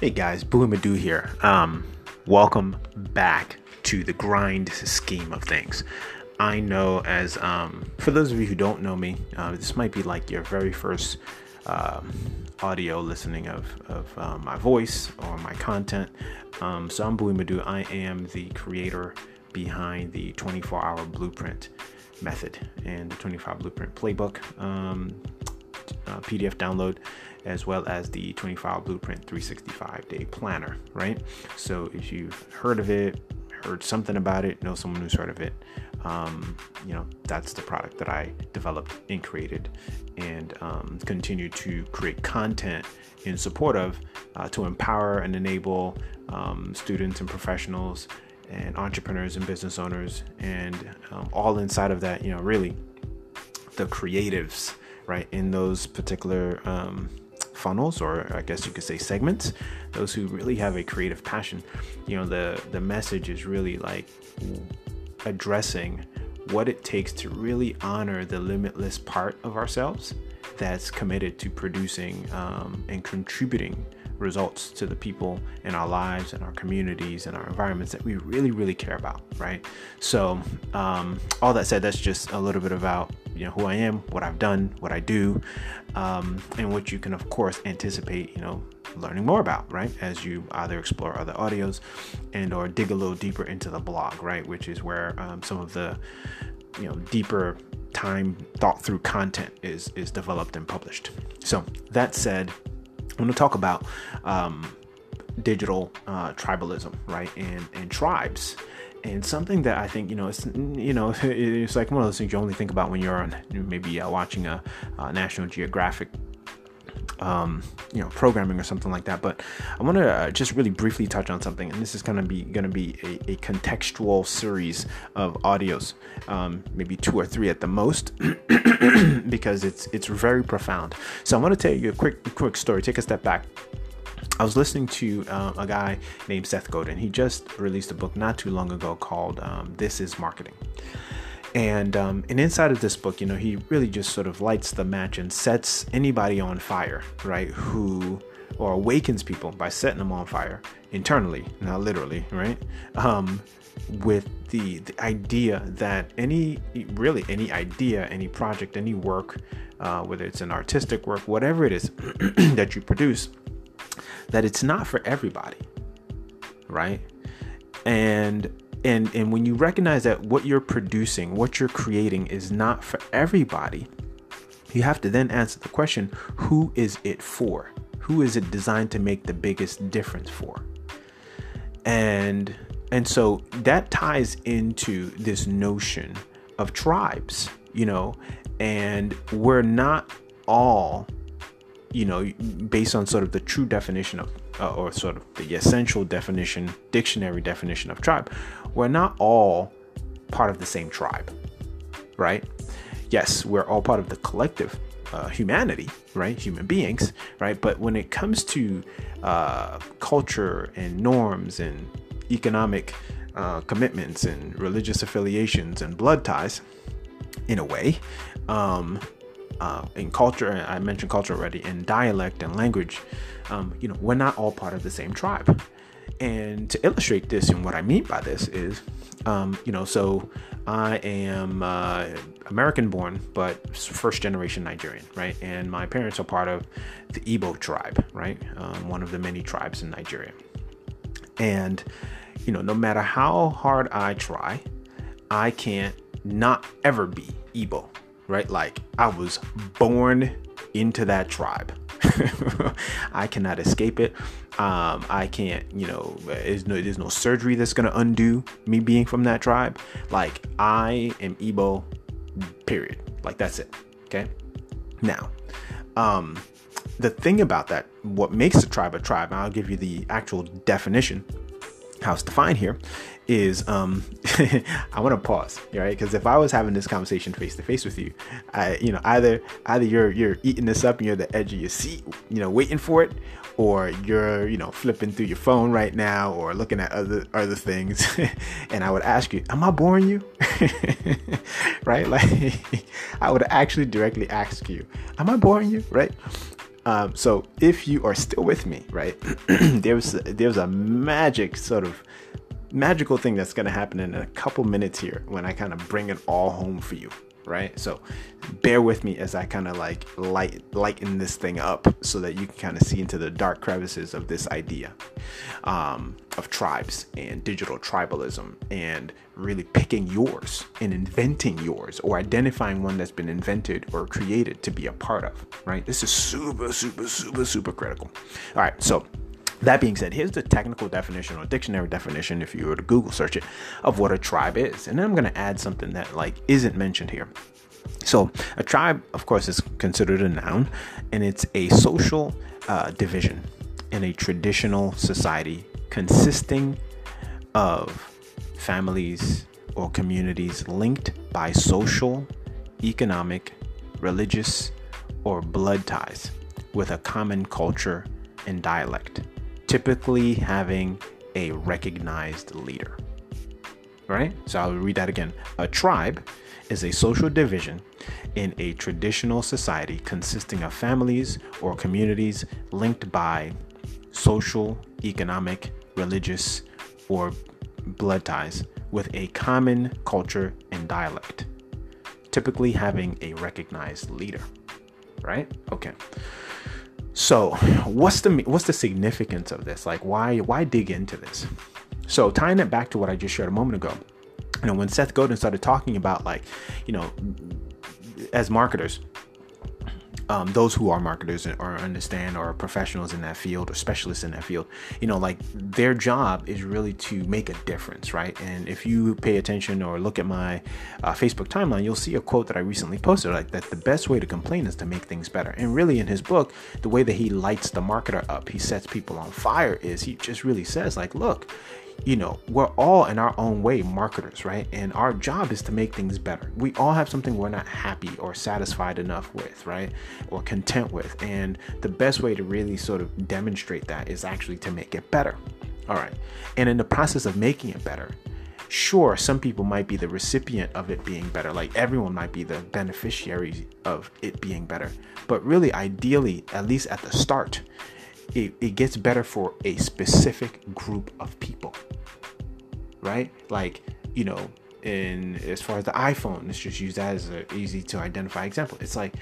Hey guys, Buihe Madu here. Um, welcome back to the grind scheme of things. I know, as um, for those of you who don't know me, uh, this might be like your very first um, audio listening of, of uh, my voice or my content. Um, so I'm Buihe Madu. I am the creator behind the 24 hour blueprint method and the 25 blueprint playbook. Um, uh, PDF download as well as the 25 Blueprint 365 day planner, right? So if you've heard of it, heard something about it, know someone who's heard of it, um, you know, that's the product that I developed and created and um, continue to create content in support of uh, to empower and enable um, students and professionals and entrepreneurs and business owners and um, all inside of that, you know, really the creatives, right, in those particular um, funnels or I guess you could say segments those who really have a creative passion. You know the the message is really like addressing what it takes to really honor the limitless part of ourselves that's committed to producing um, and contributing results to the people in our lives and our communities and our environments that we really really care about right? So um, all that said that's just a little bit about you know who i am what i've done what i do um, and what you can of course anticipate you know learning more about right as you either explore other audios and or dig a little deeper into the blog right which is where um, some of the you know deeper time thought through content is is developed and published. So that said I'm going to talk about um, digital uh, tribalism, right, and and tribes, and something that I think you know it's you know it's like one of those things you only think about when you're on maybe uh, watching a, a National Geographic um, you know programming or something like that but i want to uh, just really briefly touch on something and this is going to be going to be a, a, contextual series of audios um, maybe two or three at the most because it's it's very profound so i want to tell you a quick quick story take a step back I was listening to uh, a guy named Seth Godin. He just released a book not too long ago called um, This is Marketing. And um, and inside of this book, you know, he really just sort of lights the match and sets anybody on fire, right? Who or awakens people by setting them on fire internally, not literally, right? Um, with the the idea that any really any idea, any project, any work, uh, whether it's an artistic work, whatever it is that you produce, that it's not for everybody, right? And and and when you recognize that what you're producing what you're creating is not for everybody you have to then answer the question who is it for? Who is it designed to make the biggest difference for? And and so that ties into this notion of tribes you know and we're not all you know based on sort of the true definition of uh, or sort of the essential definition, dictionary definition of tribe, we're not all part of the same tribe, right? Yes, we're all part of the collective uh, humanity, right? Human beings, right? But when it comes to uh, culture and norms and economic uh, commitments and religious affiliations and blood ties, in a way, um, uh, in culture, I mentioned culture already, in dialect and language, um, you know, we're not all part of the same tribe. And to illustrate this and what I mean by this is, um, you know, so I am uh, American born, but first generation Nigerian, right? And my parents are part of the Igbo tribe, right? Um, one of the many tribes in Nigeria. And, you know, no matter how hard I try, I can't not ever be Igbo, right? Like I was born into that tribe. I cannot escape it. Um, I can't, you know, there's no, there's no surgery that's gonna undo me being from that tribe. Like I am Igbo, period. Like that's it. Okay. Now, um, the thing about that, what makes a tribe a tribe, I'll give you the actual definition how it's defined here is um I want to pause, right? Because if I was having this conversation face to face with you, I you know either either you're you're eating this up and you're at the edge of your seat, you know, waiting for it, or you're you know flipping through your phone right now or looking at other other things, and I would ask you, "Am I boring you?" right? Like I would actually directly ask you, "Am I boring you?" Right? Um, so if you are still with me, right, there's there's a magic sort of magical thing that's going to happen in a couple minutes here when I kind of bring it all home for you, right? So bear with me as I kind of like light lighten this thing up so that you can kind of see into the dark crevices of this idea um, of tribes and digital tribalism and really picking yours and inventing yours or identifying one that's been invented or created to be a part of, right? This is super, super, super, super critical. All right, so that being said, here's the technical definition or dictionary definition, if you were to Google search it, of what a tribe is. And then I'm going to add something that like isn't mentioned here. So a tribe, of course, is considered a noun, and it's a social uh, division in a traditional society consisting of families or communities linked by social, economic, religious, or blood ties with a common culture and dialect typically having a recognized leader. Right? So I'll read that again. A tribe is a social division in a traditional society consisting of families or communities linked by social, economic, religious, or blood ties with a common culture and dialect, typically having a recognized leader. Right? Okay. So, what's the what's the significance of this? Like, why why dig into this? So, tying it back to what I just shared a moment ago, you know, when Seth Godin started talking about like, you know, as marketers, um, those who are marketers or understand or professionals in that field or specialists in that field, you know, like their job is really to make a difference, right? And if you pay attention or look at my uh, Facebook timeline, you'll see a quote that I recently posted, like that the best way to complain is to make things better. And really, in his book, the way that he lights the marketer up, he sets people on fire, is he just really says, like, look, you know, we're all in our own way marketers, right? And our job is to make things better. We all have something we're not happy or satisfied enough with, right? Or content with. And the best way to really sort of demonstrate that is actually to make it better. All right. And in the process of making it better, sure, some people might be the recipient of it being better. Like everyone might be the beneficiary of it being better. But really, ideally, at least at the start, it, it gets better for a specific group of people right? Like you know in as far as the iphone let's just use that as an easy to identify example. It's like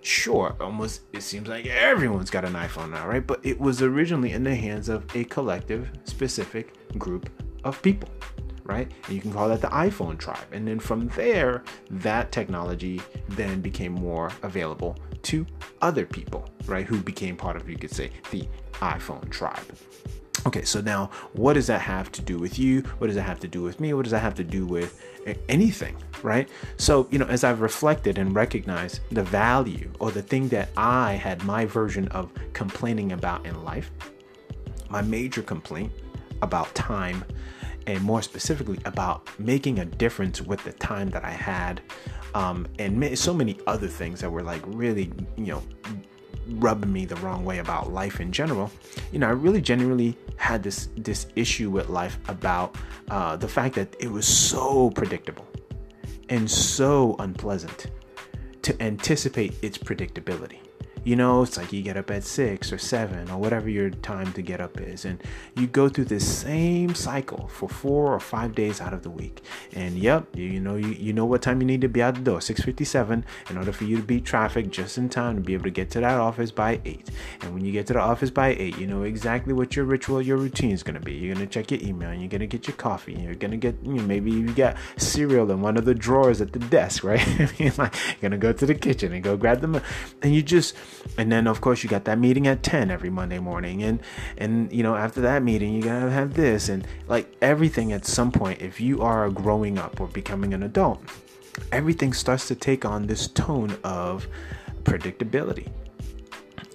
sure almost it seems like everyone's got an iphone now right? But it was originally in the hands of a collective specific group of people right? And you can call that the iPhone tribe. And then from there, that technology then became more available to other people, right? Who became part of, you could say, the iPhone tribe. Okay, so now what does that have to do with you? What does that have to do with me? What does that have to do with anything, right? So, you know, as I've reflected and recognized the value or the thing that I had my version of complaining about in life, my major complaint about time and more specifically about making a difference with the time that I had, um, and so many other things that were like really, you know, rubbing me the wrong way about life in general. You know, I really genuinely had this this issue with life about uh, the fact that it was so predictable and so unpleasant to anticipate its predictability. You know, it's like you get up at six or seven or whatever your time to get up is, and you go through this same cycle for four or five days out of the week. And yep, you, know you, you know what time you need to be out the door, 6:57, in order for you to beat traffic just in time to be able to get to that office by eight. And when you get to the office by eight, you know exactly what your ritual, your routine is gonna be. You're gonna check your email, and you're gonna get your coffee, and you're gonna get you know, maybe you got cereal in one of the drawers at the desk, right? Like you're gonna go to the kitchen and go grab them, and you just and then of course you got that meeting at 10 every monday morning. And and you know after that meeting you gotta have this. And like everything at some point if you are growing up or becoming an adult everything starts to take on this tone of predictability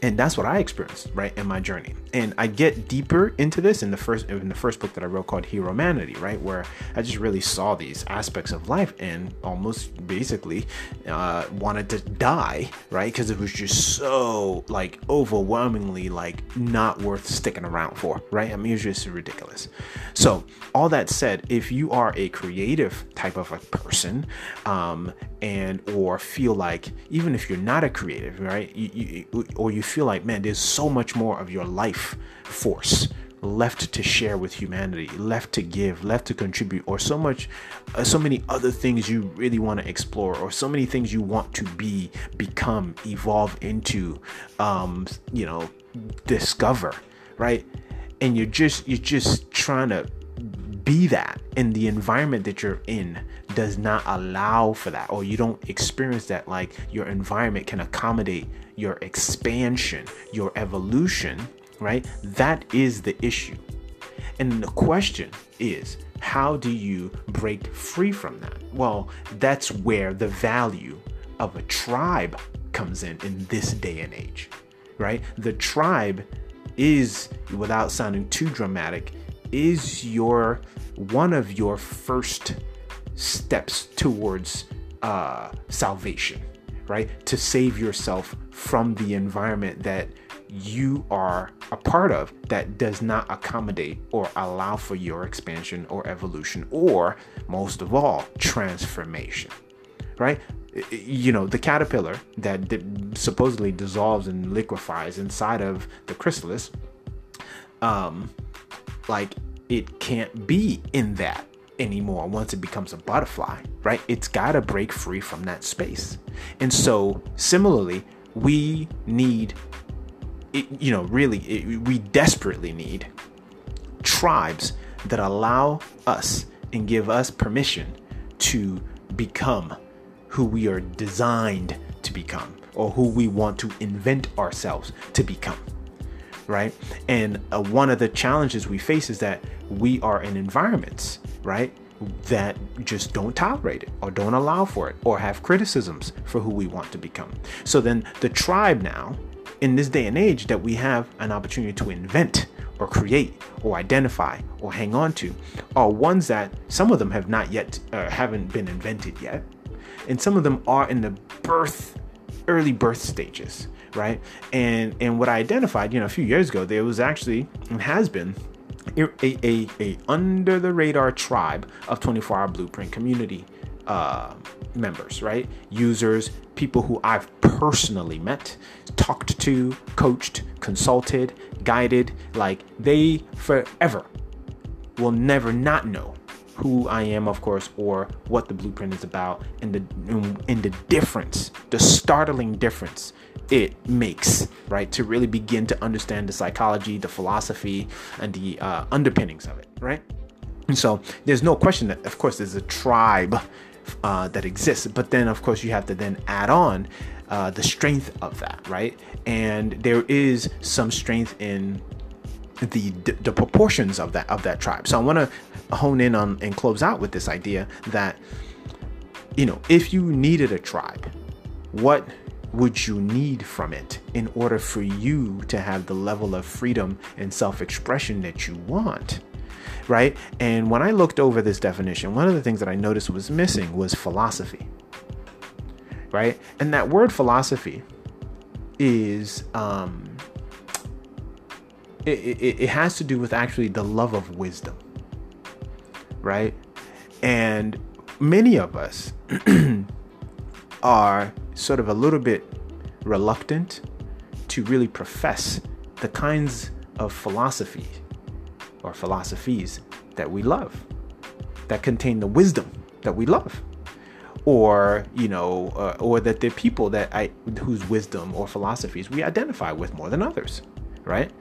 and that's what I experienced right in my journey. And I get deeper into this in the first in the first book that I wrote called Heromanity, right, where I just really saw these aspects of life and almost basically uh, wanted to die, right, because it was just so like overwhelmingly like not worth sticking around for, right? I mean, it's just ridiculous. So all that said, if you are a creative type of a person, um, and or feel like even if you're not a creative, right, you, you, or you feel like, man, there's so much more of your life force left to share with humanity, left to give, left to contribute, or so much, uh, so many other things you really want to explore, or so many things you want to be, become, evolve into, um, you know, discover, right? And you're just you're just trying to be that and the environment that you're in does not allow for that or you don't experience that like your environment can accommodate your expansion your evolution right? That is the issue. And the question is, how do you break free from that? Well, that's where the value of a tribe comes in in this day and age, right? The tribe is, without sounding too dramatic, is your one of your first steps towards uh, salvation, right? To save yourself from the environment that you are a part of that does not accommodate or allow for your expansion or evolution, or most of all, transformation, right? You know, the caterpillar that supposedly dissolves and liquefies inside of the chrysalis, um, like it can't be in that anymore once it becomes a butterfly, right? It's got to break free from that space. And so, similarly, we need you know, really, we desperately need tribes that allow us and give us permission to become who we are designed to become or who we want to invent ourselves to become right? And uh, one of the challenges we face is that we are in environments right that just don't tolerate it or don't allow for it or have criticisms for who we want to become. So then the tribe now in this day and age that we have an opportunity to invent or create or identify or hang on to are ones that some of them have not yet uh, haven't been invented yet. And some of them are in the birth early birth stages right and and what i identified you know a few years ago there was actually and has been a, a, a under the radar tribe of 24 hour blueprint community uh, members, right? Users, people who I've personally met, talked to, coached, consulted, guided. Like they forever will never not know who I am, of course, or what the blueprint is about, and the and the difference, the startling difference it makes, right? To really begin to understand the psychology, the philosophy, and the uh, underpinnings of it, right? And so there's no question that, of course, there's a tribe uh, that exists. But then, of course, you have to then add on uh, the strength of that, right? And there is some strength in the the proportions of that of that tribe. So I want to hone in on and close out with this idea that you know, if you needed a tribe, what would you need from it in order for you to have the level of freedom and self-expression that you want? right? And when I looked over this definition, one of the things that I noticed was missing was philosophy, right? And that word philosophy is, um, it, it, it has to do with actually the love of wisdom, right? And many of us are sort of a little bit reluctant to really profess the kinds of philosophy or philosophies that we love, that contain the wisdom that we love, or you know, uh, or that they're people that I whose wisdom or philosophies we identify with more than others, right?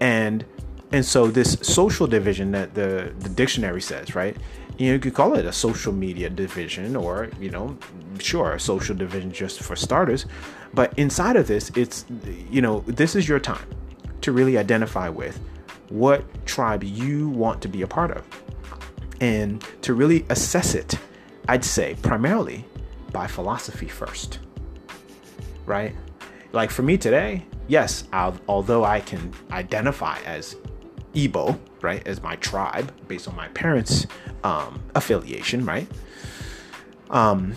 And and so this social division that the the dictionary says, right? You know, you could call it a social media division, or you know, sure, a social division just for starters. But inside of this, it's you know, this is your time to really identify with what tribe you want to be a part of. And to really assess it, I'd say primarily by philosophy first. Right? Like for me today, yes, I'll, although I can identify as Igbo, right, as my tribe based on my parents' um, affiliation, right? Um,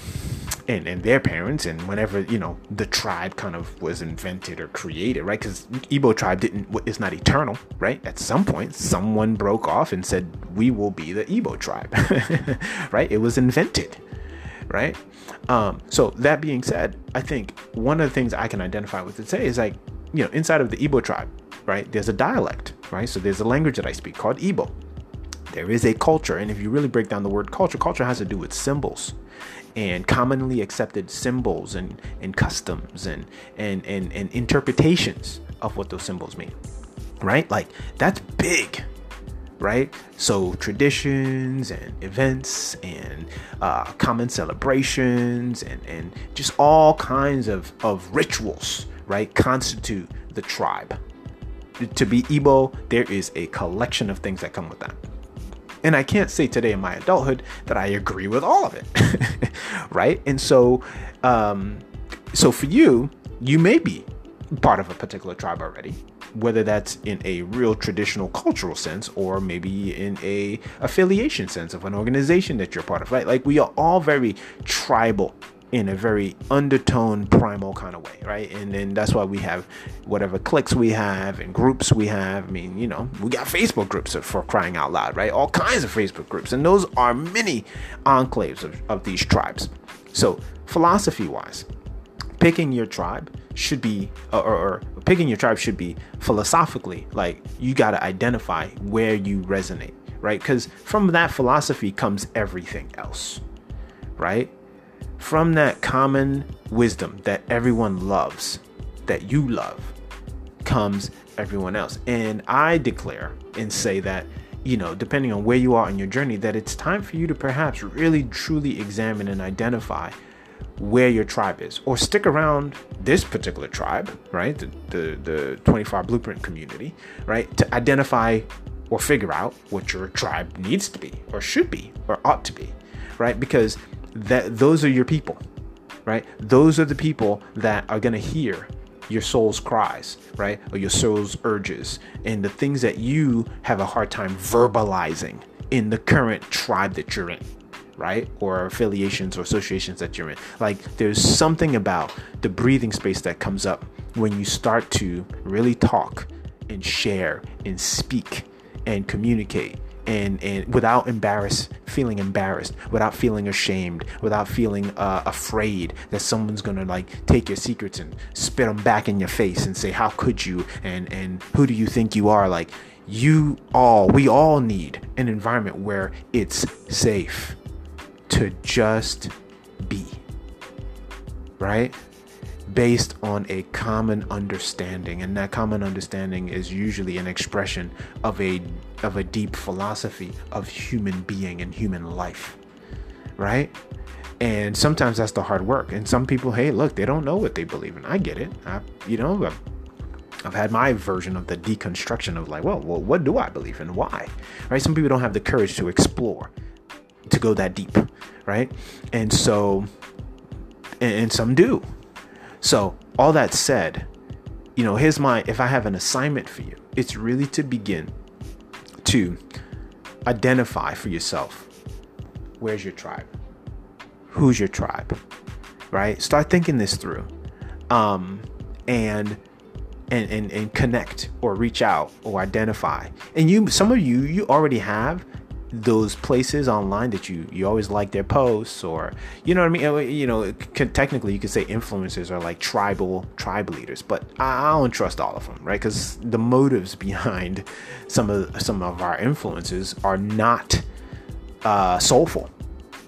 and, and their parents and whenever you know the tribe kind of was invented or created right? Because Igbo tribe didn't is not eternal right? At some point someone broke off and said we will be the Igbo tribe right? It was invented right? Um, so that being said I think one of the things I can identify with and say is like you know, inside of the Igbo tribe, right, there's a dialect, right? So there's a language that I speak called Igbo. There is a culture, and if you really break down the word culture, culture has to do with symbols and commonly accepted symbols and, and customs and, and, and, and interpretations of what those symbols mean, right? Like that's big, right? So traditions and events and uh, common celebrations and, and just all kinds of, of rituals, right, constitute the tribe. To be Igbo, there is a collection of things that come with that. And I can't say today in my adulthood that I agree with all of it, right? And so, um, so for you, you may be part of a particular tribe already, whether that's in a real traditional cultural sense or maybe in a affiliation sense of an organization that you're part of, right? Like we are all very tribal in a very undertone primal kind of way right? And then that's why we have whatever cliques we have and groups we have. I mean you know we got facebook groups for crying out loud right? All kinds of facebook groups. And those are many enclaves of, of these tribes. So philosophy wise picking your tribe should be or, or, picking your tribe should be philosophically like you got to identify where you resonate right? Because from that philosophy comes everything else right from that common wisdom that everyone loves, that you love, comes everyone else. And I declare and say that, you know, depending on where you are in your journey, that it's time for you to perhaps really truly examine and identify where your tribe is. Or stick around this particular tribe right? The, the the 25 blueprint community right? To identify or figure out what your tribe needs to be or should be or ought to be right? Because that those are your people, right? Those are the people that are going to hear your soul's cries, right? Or your soul's urges and the things that you have a hard time verbalizing in the current tribe that you're in, right? Or affiliations or associations that you're in. Like there's something about the breathing space that comes up when you start to really talk and share and speak and communicate and and without embarrassed feeling embarrassed without feeling ashamed without feeling uh, afraid that someone's gonna like take your secrets and spit them back in your face and say how could you? And and who do you think you are? Like you all we all need an environment where it's safe to just be right? Based on a common understanding and that common understanding is usually an expression of a of a deep philosophy of human being and human life right? And sometimes that's the hard work. And some people hey look they don't know what they believe in. I get it. I, you know I've, I've had my version of the deconstruction of like well, well what do i believe in? Why? Right? Some people don't have the courage to explore to go that deep right? And so and, and some do. So, all that said, you know, here's my if I have an assignment for you, it's really to begin to identify for yourself where's your tribe? Who's your tribe? Right? Start thinking this through. Um, and and, and and connect or reach out or identify. And you some of you you already have those places online that you you always like their posts or you know what I mean? You know technically you could say influencers are like tribal tribe leaders but I don't trust all of them right? Because the motives behind some of some of our influences are not uh, soulful.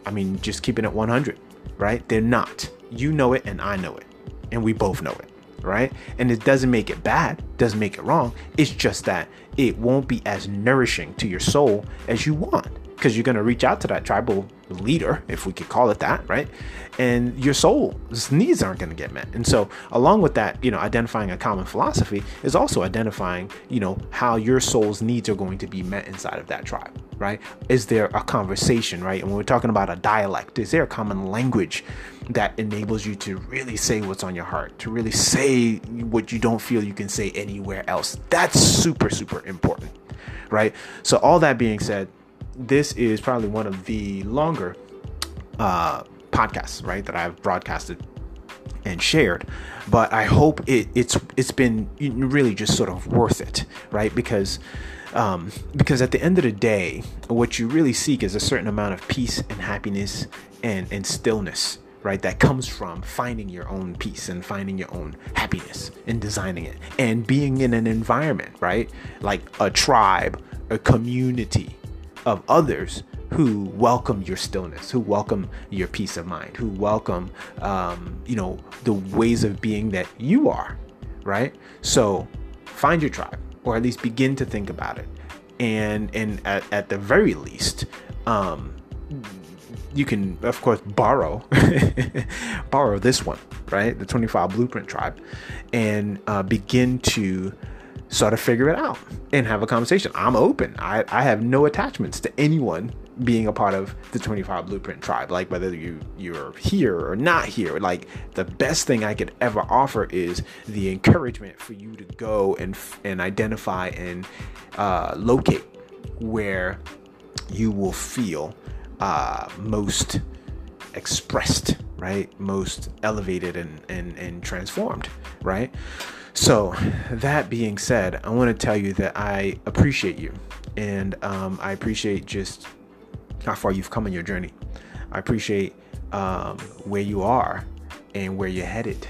I mean just keeping it 100 right? They're not. You know it and I know it and we both know it right? And it doesn't make it bad, doesn't make it wrong. It's just that it won't be as nourishing to your soul as you want because you're going to reach out to that tribal leader, if we could call it that, right? And your soul's needs aren't going to get met. And so, along with that, you know, identifying a common philosophy is also identifying, you know, how your soul's needs are going to be met inside of that tribe, right? Is there a conversation, right? And when we're talking about a dialect, is there a common language that enables you to really say what's on your heart, to really say what you don't feel you can say anywhere else? That's super, super important, right? So, all that being said, this is probably one of the longer uh, podcasts, right, that I've broadcasted and shared. But I hope it, it's it's been really just sort of worth it, right? Because um, because at the end of the day, what you really seek is a certain amount of peace and happiness and and stillness, right? That comes from finding your own peace and finding your own happiness and designing it and being in an environment, right? Like a tribe, a community of others who welcome your stillness, who welcome your peace of mind, who welcome, um, you know, the ways of being that you are, right? So find your tribe, or at least begin to think about it, and and at, at the very least, um, you can of course borrow borrow this one, right? The 25 Blueprint Tribe, and uh, begin to sort of figure it out and have a conversation. I'm open. I, I have no attachments to anyone being a part of the 25 blueprint tribe like whether you you're here or not here like the best thing i could ever offer is the encouragement for you to go and and identify and uh, locate where you will feel uh, most expressed right? Most elevated and, and and transformed right? So that being said i want to tell you that i appreciate you and um, i appreciate just how far you've come in your journey. I appreciate um, where you are and where you're headed.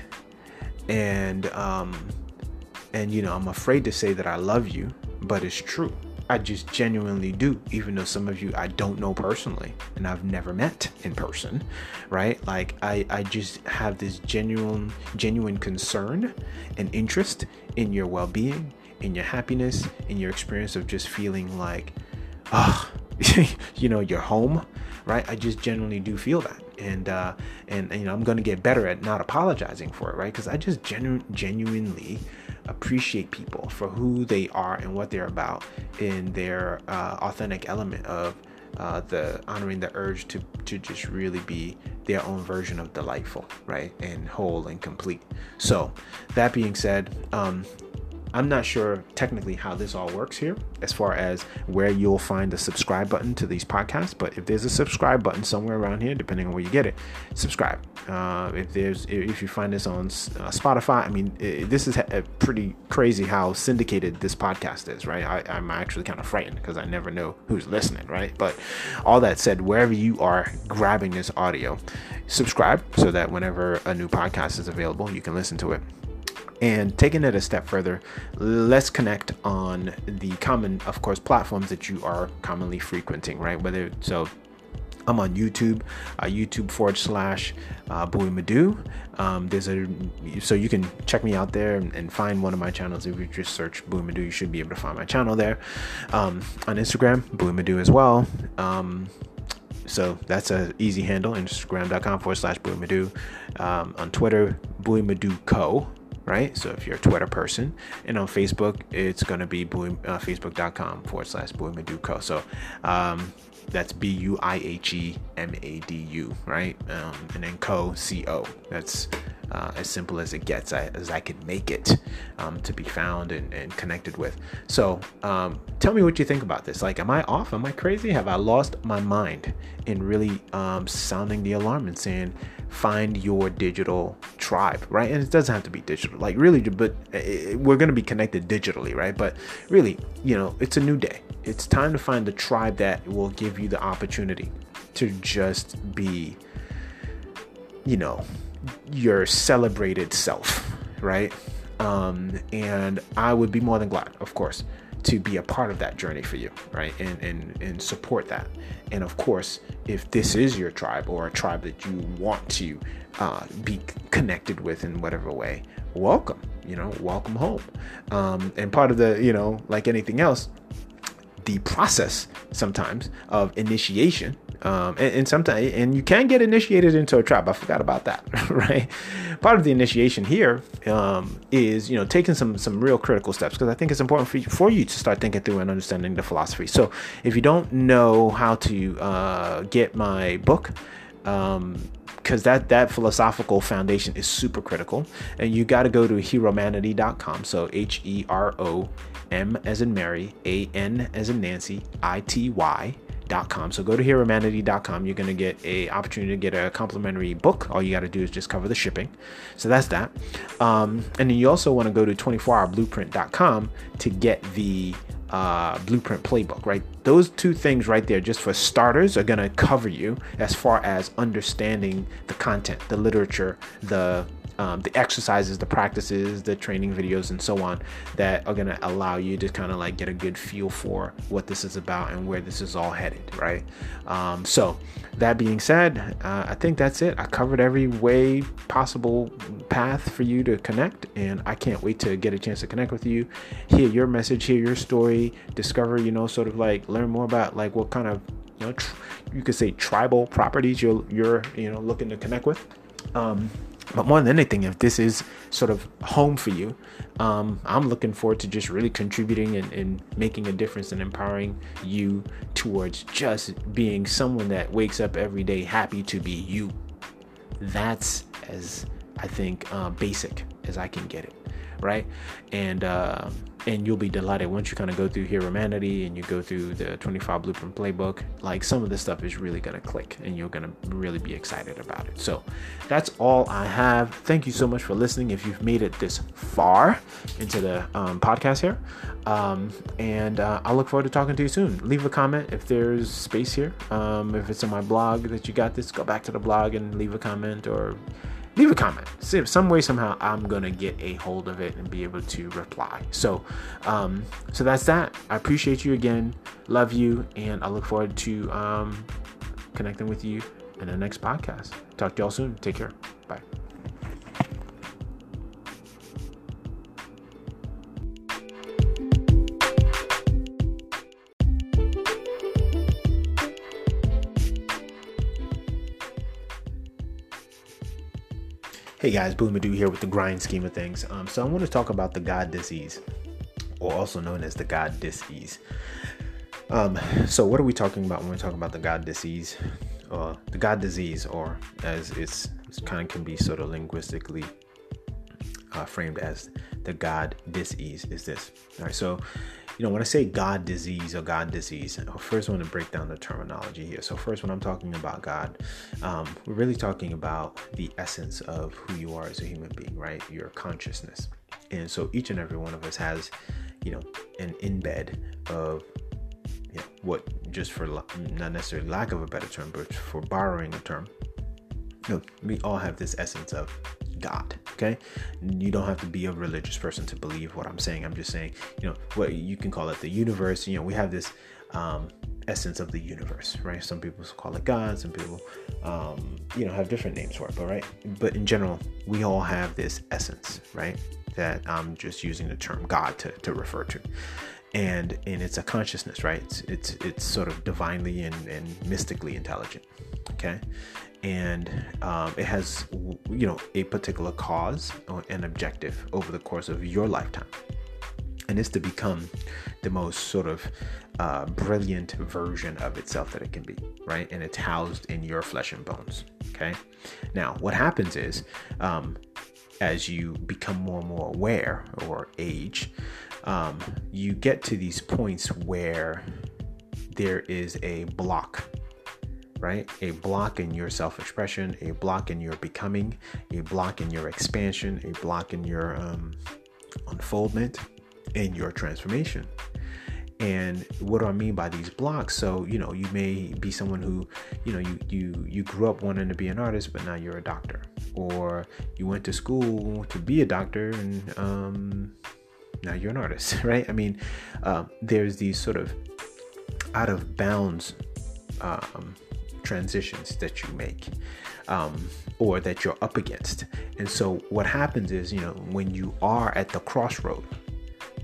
And um, and you know, I'm afraid to say that I love you, but it's true. I just genuinely do, even though some of you I don't know personally and I've never met in person, right? Like I, I just have this genuine genuine concern and interest in your well-being, in your happiness, in your experience of just feeling like, ah, oh, you know your home right? I just genuinely do feel that. And uh and, and you know i'm gonna get better at not apologizing for it right? Because i just genu- genuinely appreciate people for who they are and what they're about in their uh, authentic element of uh, the honoring the urge to to just really be their own version of delightful right? And whole and complete. So that being said um I'm not sure technically how this all works here as far as where you'll find the subscribe button to these podcasts, but if there's a subscribe button somewhere around here, depending on where you get it, subscribe. Uh, if there's if you find this on uh, Spotify, I mean, it, this is pretty crazy how syndicated this podcast is, right? I, I'm actually kind of frightened because I never know who's listening, right? But all that said, wherever you are grabbing this audio, subscribe so that whenever a new podcast is available, you can listen to it. And taking it a step further, let's connect on the common, of course, platforms that you are commonly frequenting, right? Whether so I'm on YouTube, uh, YouTube forward slash uh, Buihe. Um, there's a so you can check me out there and, find one of my channels. If you just search Buihe Madu, you should be able to find my channel there. Um, on Instagram, Buihe Madu as well. Um, so that's an easy handle, Instagram.com forward slash Buihe Madu. Um, on Twitter, Buihe Madu Co right? So if you're a Twitter person, and on Facebook, it's going to be uh, facebook.com forward slash buihemadu. So um, that's B U I H E M A D U, right? Um, and then co, C O. That's uh, as simple as it gets, as I can make it um, to be found and, and connected with. So um, tell me what you think about this. Like, am I off? Am I crazy? Have I lost my mind in really um, sounding the alarm and saying, find your digital tribe, right? And it doesn't have to be digital, like really, but eh, eh, we're going to be connected digitally, right? But really, you know, it's a new day. It's time to find the tribe that will give you the opportunity to just be, you know, your celebrated self, right? Um, and I would be more than glad, of course, to be a part of that journey for you, right? And and and support that. And of course, if this is your tribe or a tribe that you want to uh, be connected with in whatever way, welcome. You know, welcome home. Um, and part of the, you know, like anything else, the process sometimes of initiation um, and, and sometimes and you can get initiated into a trap i forgot about that right? Part of the initiation here um, is you know taking some some real critical steps because i think it's important for you, for you to start thinking through and understanding the philosophy. So if you don't know how to uh, get my book um, because that that philosophical foundation is super critical and you got to go to heromanity.com so h-e-r-o m as in mary a n as in nancy i-t-y Dot com. So go to heromanity.com. You're going to get a opportunity to get a complimentary book. All you got to do is just cover the shipping. So that's that. Um, and then you also want to go to 24hourblueprint.com to get the uh, blueprint playbook, right? Those two things right there, just for starters, are going to cover you as far as understanding the content, the literature, the um, the exercises, the practices, the training videos, and so on that are going to allow you to kind of like get a good feel for what this is about and where this is all headed, right? Um, so, that being said, uh, I think that's it. I covered every way possible path for you to connect, and I can't wait to get a chance to connect with you, hear your message, hear your story, discover, you know, sort of like learn more about like what kind of you know tr- you could say tribal properties you're you're you know looking to connect with. Um, but more than anything, if this is sort of home for you, um, I'm looking forward to just really contributing and, and, making a difference and empowering you towards just being someone that wakes up every day happy to be you. That's as I think uh, basic as I can get it, right? And uh, and you'll be delighted once you kind of go through Heromanity and you go through the 25 Blueprint Playbook. Like some of this stuff is really to click and you're to really be excited about it. So that's all I have. Thank you so much for listening. If you've made it this far into the um, podcast here, um, and uh, I look forward to talking to you soon. Leave a comment if there's space here. Um, if it's on my blog that you got this, go back to the blog and leave a comment or leave a comment. See if some way somehow I'm gonna get a hold of it and be able to reply. So, um, so that's that. I appreciate you again. Love you, and I look forward to um, connecting with you in the next podcast. Talk to y'all soon. Take care. Hey guys, Buihe Madu here with the grind scheme of things. Um, so I want to talk about the God disease, or also known as the God disease. Um, so what are we talking about when we're talking about the God disease, uh, the God disease, or as it's, it's kind of can be sort of linguistically uh, framed as the God disease is this. All right, so you know, when I say God disease or God disease, I first want to break down the terminology here. So, first, when I'm talking about God, um, we're really talking about the essence of who you are as a human being, right? Your consciousness. And so, each and every one of us has, you know, an embed of you know, what, just for not necessarily lack of a better term, but for borrowing a term, you know, we all have this essence of God. Okay, you don't have to be a religious person to believe what I'm saying. I'm just saying, you know, what you can call it the universe. You know, we have this um, essence of the universe, right? Some people call it God. Some people, um, you know, have different names for it. But right, but in general, we all have this essence, right? That I'm just using the term God to, to refer to and and it's a consciousness right it's it's, it's sort of divinely and, and mystically intelligent okay and um, it has you know a particular cause or an objective over the course of your lifetime. And it's to become the most sort of uh, brilliant version of itself that it can be right? And it's housed in your flesh and bones okay? Now what happens is um, as you become more and more aware or age um, you get to these points where there is a block right? A block in your self expression, a block in your becoming, a block in your expansion, a block in your um, unfoldment, and your transformation. And what do I mean by these blocks? So, you know, you may be someone who, you know, you you you grew up wanting to be an artist, but now you're a doctor, or you went to school to be a doctor, and um, now you're an artist, right? I mean, uh, there's these sort of out of bounds um, transitions that you make um, or that you're up against. And so what happens is, you know, when you are at the crossroad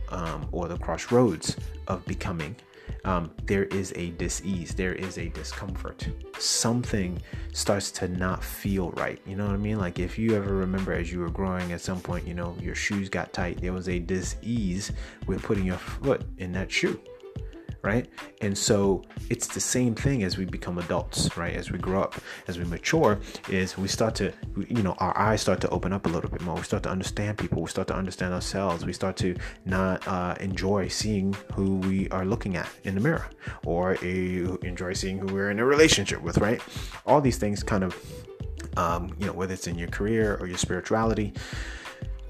um, or the crossroads of becoming, um, there is a dis-ease, there is a discomfort. Something starts to not feel right. You know what I mean? Like if you ever remember as you were growing at some point, you know, your shoes got tight. There was a dis-ease with putting your foot in that shoe right? And so it's the same thing as we become adults, right? As we grow up, as we mature, is we start to, you know, our eyes start to open up a little bit more. We start to understand people. We start to understand ourselves. We start to not uh, enjoy seeing who we are looking at in the mirror, or a, enjoy seeing who we're in a relationship with, right? All these things kind of, um, you know, whether it's in your career or your spirituality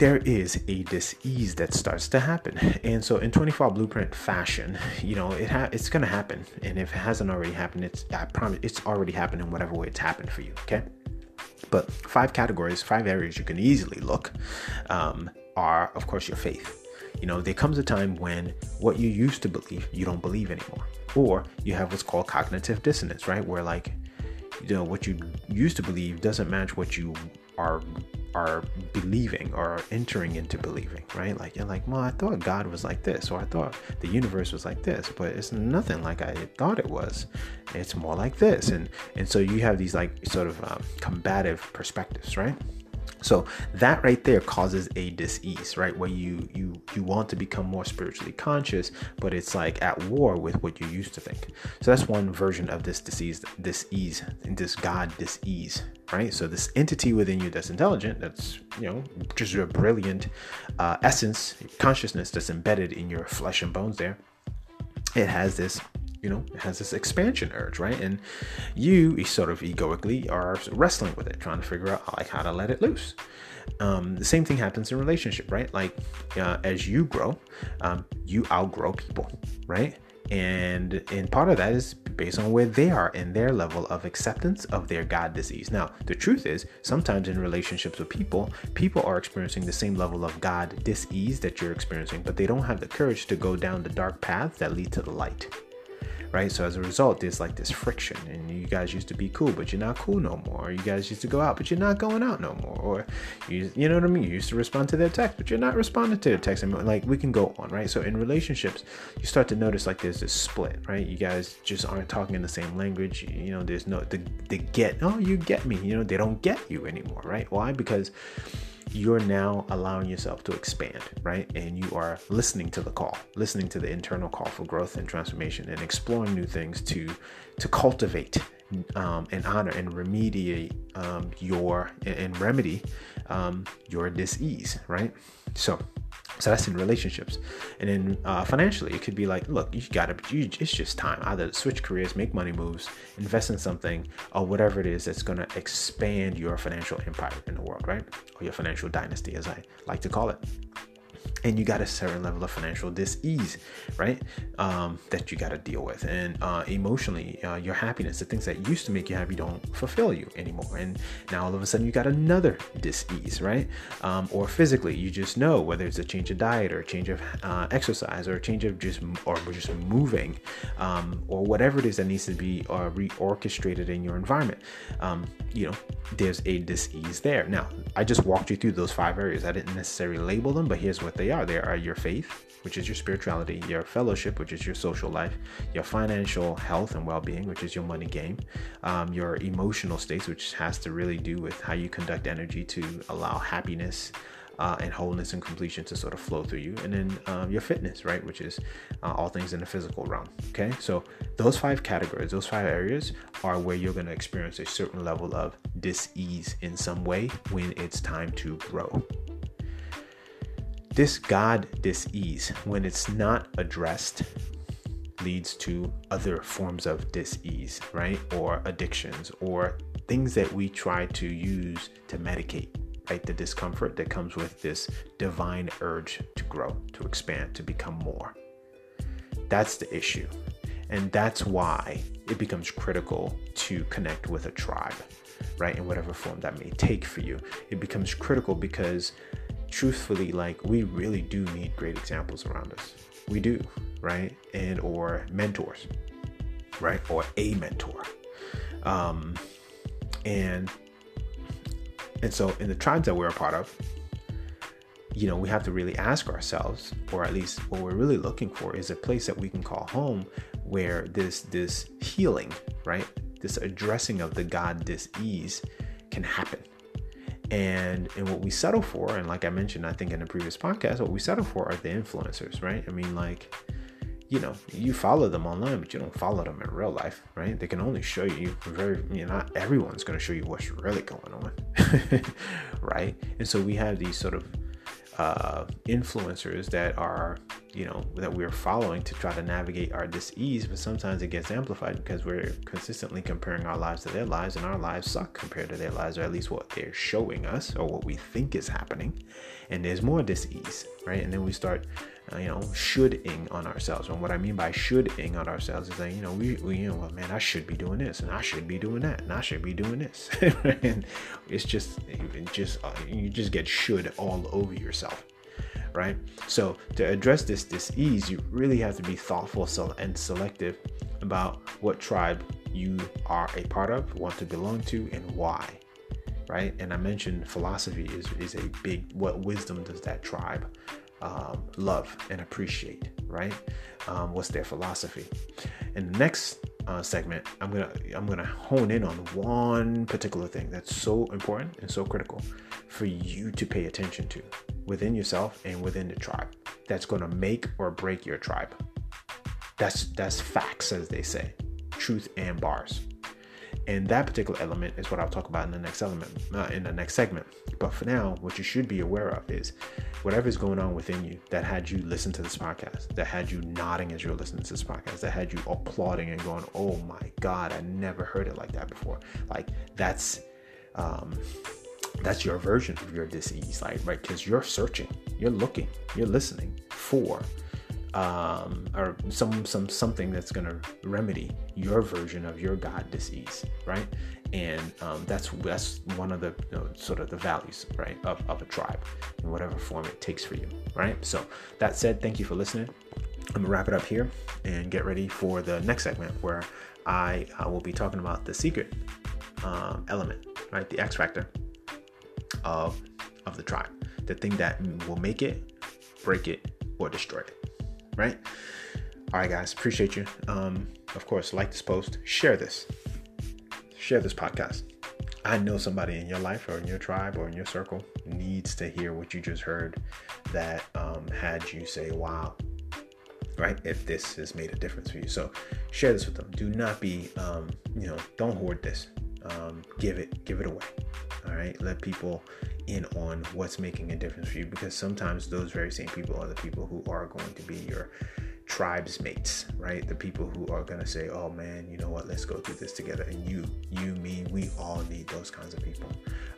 there is a disease that starts to happen. And so in 24 blueprint fashion, you know, it ha- it's going to happen. And if it hasn't already happened, it's I promise it's already happened in whatever way it's happened for you, okay? But five categories, five areas you can easily look um, are, of course, your faith. You know, there comes a time when what you used to believe, you don't believe anymore. Or you have what's called cognitive dissonance, right? Where like, you know, what you used to believe doesn't match what you are are believing or entering into believing, right? Like you're like, well, I thought God was like this, or I thought the universe was like this, but it's nothing like I thought it was. It's more like this, and and so you have these like sort of um, combative perspectives, right? So that right there causes a disease, right? Where you you you want to become more spiritually conscious, but it's like at war with what you used to think. So that's one version of this disease, this ease, this God disease, right? So this entity within you that's intelligent, that's you know just a brilliant uh, essence, consciousness that's embedded in your flesh and bones. There, it has this you know, it has this expansion urge, right? And you sort of egoically are wrestling with it, trying to figure out like how to let it loose. Um, the same thing happens in relationship, right? Like uh, as you grow, um, you outgrow people, right? And and part of that is based on where they are in their level of acceptance of their God disease. Now, the truth is, sometimes in relationships with people, people are experiencing the same level of God disease that you're experiencing, but they don't have the courage to go down the dark paths that lead to the light right? So as a result, there's like this friction, and you guys used to be cool, but you're not cool no more. Or you guys used to go out, but you're not going out no more. Or you, you know what I mean? You used to respond to their text, but you're not responding to their text. And like we can go on, right? So in relationships, you start to notice like there's this split, right? You guys just aren't talking in the same language. You know, there's no the the get. Oh, you get me. You know, they don't get you anymore, right? Why? Because you're now allowing yourself to expand, right? And you are listening to the call, listening to the internal call for growth and transformation, and exploring new things to to cultivate um, and honor and remediate um, your and remedy um, your disease, right? So so that's in relationships, and then uh, financially, it could be like, look, you gotta, you, it's just time. Either switch careers, make money moves, invest in something, or whatever it is that's gonna expand your financial empire in the world, right? Or your financial dynasty, as I like to call it and you got a certain level of financial dis-ease right um, that you got to deal with. And uh, emotionally uh, your happiness the things that used to make you happy don't fulfill you anymore. And now all of a sudden you got another dis-ease right? Um, or physically you just know whether it's a change of diet or a change of uh, exercise or a change of just or just moving um, or whatever it is that needs to be uh, reorchestrated in your environment. Um, you know there's a dis-ease there. Now i just walked you through those five areas. I didn't necessarily label them but here's what they are. There are your faith, which is your spirituality, your fellowship, which is your social life, your financial health and well being, which is your money game, um, your emotional states, which has to really do with how you conduct energy to allow happiness. Uh, and wholeness and completion to sort of flow through you, and then um, your fitness, right, which is uh, all things in the physical realm. Okay, so those five categories, those five areas, are where you're going to experience a certain level of dis-ease in some way when it's time to grow. This God dis-ease, when it's not addressed, leads to other forms of dis-ease, right? Or addictions or things that we try to use to medicate, right? The discomfort that comes with this divine urge to grow, to expand, to become more. That's the issue. And that's why it becomes critical to connect with a tribe, right? In whatever form that may take for you. It becomes critical because truthfully like we really do need great examples around us. We do right? And or mentors right? Or a mentor. Um and and so in the tribes that we're a part of you know we have to really ask ourselves or at least what we're really looking for is a place that we can call home where this this healing right? This addressing of the god dis-ease can happen and and what we settle for and like i mentioned i think in a previous podcast what we settle for are the influencers right? I mean like you know you follow them online but you don't follow them in real life right? They can only show you very you know not everyone's going to show you what's really going on right? And so we have these sort of uh, influencers that are you know that we're following to try to navigate our dis-ease but sometimes it gets amplified because we're consistently comparing our lives to their lives and our lives suck compared to their lives or at least what they're showing us or what we think is happening. And there's more dis-ease right? And then we start you know shoulding on ourselves and what i mean by shoulding on ourselves is that you know we, we you know well, man i should be doing this and i should be doing that and i should be doing this and it's just it just uh, you just get should all over yourself right? So to address this dis-ease, you really have to be thoughtful and selective about what tribe you are a part of, want to belong to, and why, right? And I mentioned philosophy is, is a big, what wisdom does that tribe um, love and appreciate, right? Um, what's their philosophy? In the next uh, segment, I'm gonna I'm gonna hone in on one particular thing that's so important and so critical for you to pay attention to within yourself and within the tribe. That's gonna make or break your tribe. That's that's facts, as they say, truth and bars. And that particular element is what I'll talk about in the next element, uh, in the next segment. But for now, what you should be aware of is whatever is going on within you that had you listen to this podcast, that had you nodding as you're listening to this podcast, that had you applauding and going, "Oh my God, I never heard it like that before." Like that's, um, that's your version of your disease, like right? Because you're searching, you're looking, you're listening for um, or some some something that's going to remedy your version of your God disease, right? And um, that's that's one of the you know, sort of the values, right, of, of a tribe in whatever form it takes for you, right? So that said, thank you for listening. I'm gonna wrap it up here and get ready for the next segment where I uh, will be talking about the secret um, element, right, the X factor of of the tribe, the thing that will make it, break it, or destroy it right? All right, guys, appreciate you. Um, of course, like this post, share this, share this podcast. I know somebody in your life or in your tribe or in your circle needs to hear what you just heard that um, had you say, wow, right? If this has made a difference for you. So share this with them. Do not be, um, you know, don't hoard this. Um, give it, give it away. All right. Let people in on what's making a difference for you because sometimes those very same people are the people who are going to be your tribes mates right? The people who are going to say oh man you know what? Let's go through this together. And you you me we all need those kinds of people.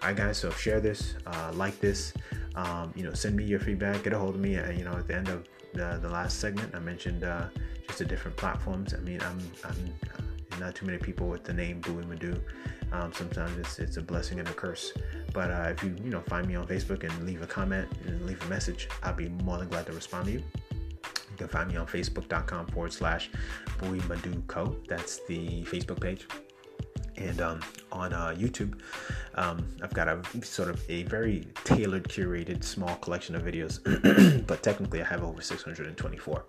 All right guys so share this uh, like this um, you know send me your feedback get a hold of me. Uh, you know at the end of the, the last segment i mentioned uh, just the different platforms. I mean i'm, I'm uh, not too many people with the name Buihe Madu. Um, sometimes it's, it's a blessing and a curse. But uh, if you you know find me on Facebook and leave a comment and leave a message, I'll be more than glad to respond to you. You can find me on facebook.com forward slash Buihe Madu Co. That's the Facebook page. And um, on uh, YouTube, um, I've got a sort of a very tailored, curated, small collection of videos. but technically, I have over 624,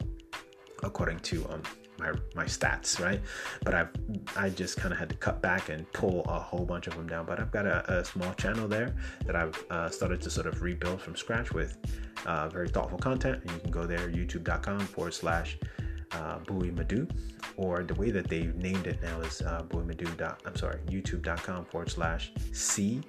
according to um, my my stats, right? But I've I just kind of had to cut back and pull a whole bunch of them down. But I've got a, a small channel there that I've uh, started to sort of rebuild from scratch with uh, very thoughtful content, and you can go there youtube.com forward slash uh, Buihe Madu, or the way that they've named it now is uh, Buihe Madu. I'm sorry, youtube.com forward slash C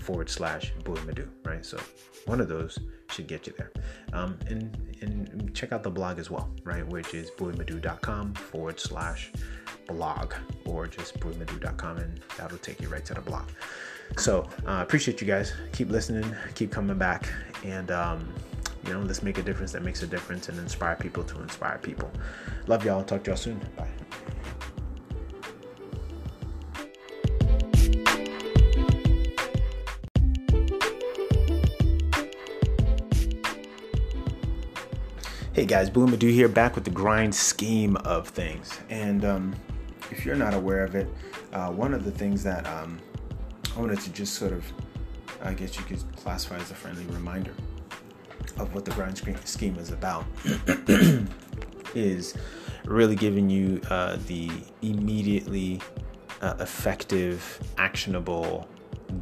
forward slash Madu, right? So one of those should get you there. Um, and, and check out the blog as well, right? Which is buihemadu.com forward slash blog or just buihemadu.com and that'll take you right to the blog. So I uh, appreciate you guys. Keep listening, keep coming back, and um, you know, let's make a difference that makes a difference and inspire people to inspire people. Love y'all. Talk to y'all soon. Bye. Hey guys, Buihe Madu here, back with the grind scheme of things. And um, if you're not aware of it, uh, one of the things that um, I wanted to just sort of, I guess you could classify as a friendly reminder of what the grind scheme is about is really giving you uh, the immediately uh, effective, actionable,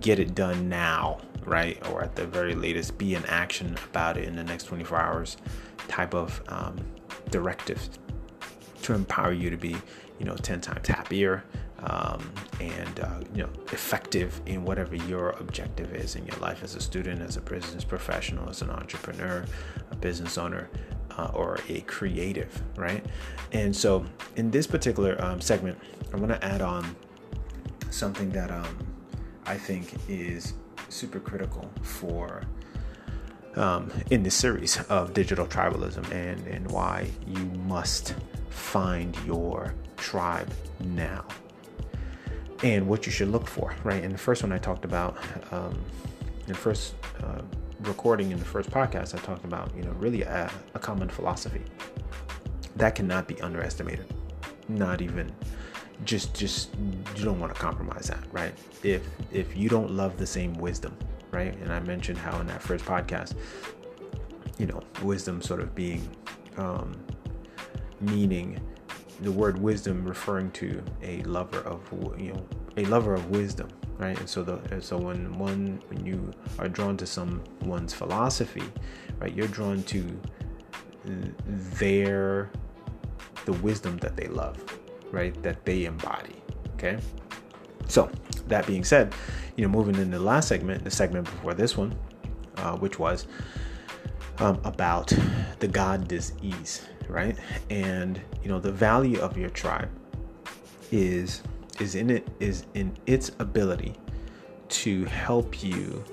get it done now, right? Or at the very latest, be in action about it in the next 24 hours type of um, to empower you to be, you know, 10 times happier um, and, uh, you know, effective in whatever your objective is in your life as a student, as a business professional, as an entrepreneur, a business owner. uh, or a creative, right? And so in this particular um, segment, I'm going to add on something that um, I think is super critical for um, in this series of digital tribalism and, and why you must find your tribe now and what you should look for, right? In the first one, I talked about, um, in the first uh, recording in the first podcast, I talked about, you know, really a, a common philosophy that cannot be underestimated. Not even just just you don't want to compromise that right? If if you don't love the same wisdom right? And i mentioned how in that first podcast you know wisdom sort of being um meaning the word wisdom referring to a lover of you know a lover of wisdom right? And so the so when one when you are drawn to someone's philosophy right you're drawn to their the wisdom that they love right that they embody okay so that being said you know moving into the last segment the segment before this one uh, which was um, about the god disease right? And you know, the value of your tribe is is in it is in its ability to help you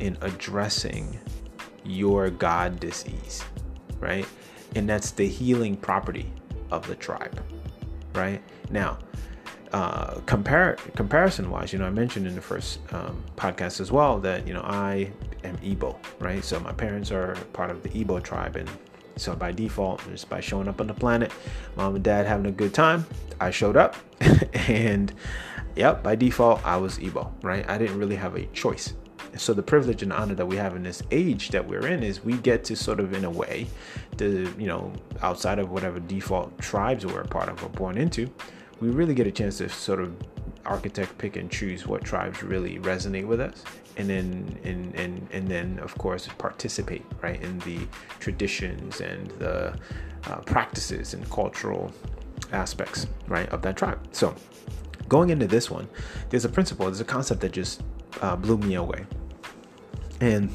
in addressing your God disease, right? And that's the healing property of the tribe, right? Now, uh, compare comparison wise, you know, I mentioned in the first um, podcast as well that you know I am Igbo, right? So my parents are part of the Igbo tribe, and so by default, just by showing up on the planet, mom and dad having a good time, I showed up, and yep, by default, I was Igbo, right? I didn't really have a choice. So the privilege and honor that we have in this age that we're in is we get to sort of, in a way, the you know, outside of whatever default tribes we're a part of or born into, we really get a chance to sort of architect, pick and choose what tribes really resonate with us and then and, and and then of course participate right in the traditions and the uh, practices and cultural aspects right of that tribe. So going into this one there's a principle there's a concept that just uh, blew me away and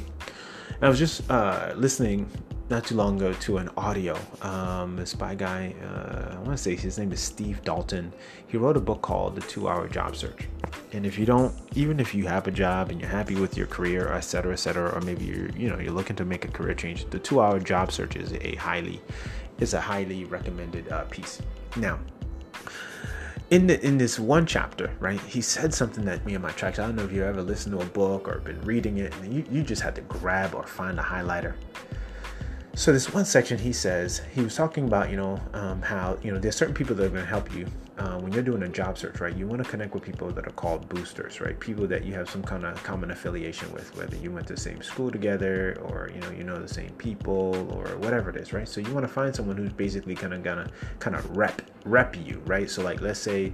i was just uh, listening not too long ago to an audio. Um, this by guy, uh, I want to say his name is Steve Dalton. He wrote a book called The Two Hour Job Search. And if you don't, even if you have a job and you're happy with your career, et cetera, et cetera, or maybe you're, you know, you're looking to make a career change, The Two Hour Job Search is a highly, is a highly recommended uh, piece. Now, in the in this one chapter, right, he said something that me and my tracks. I don't know if you ever listened to a book or been reading it, and you, you just had to grab or find a highlighter so this one section he says he was talking about you know um, how you know there's certain people that are going to help you uh, when you're doing a job search right? You want to connect with people that are called boosters right? People that you have some kind of common affiliation with whether you went to the same school together or you know you know the same people or whatever it is right? So you want to find someone who's basically kind of gonna kind of rep rep you right? So like let's say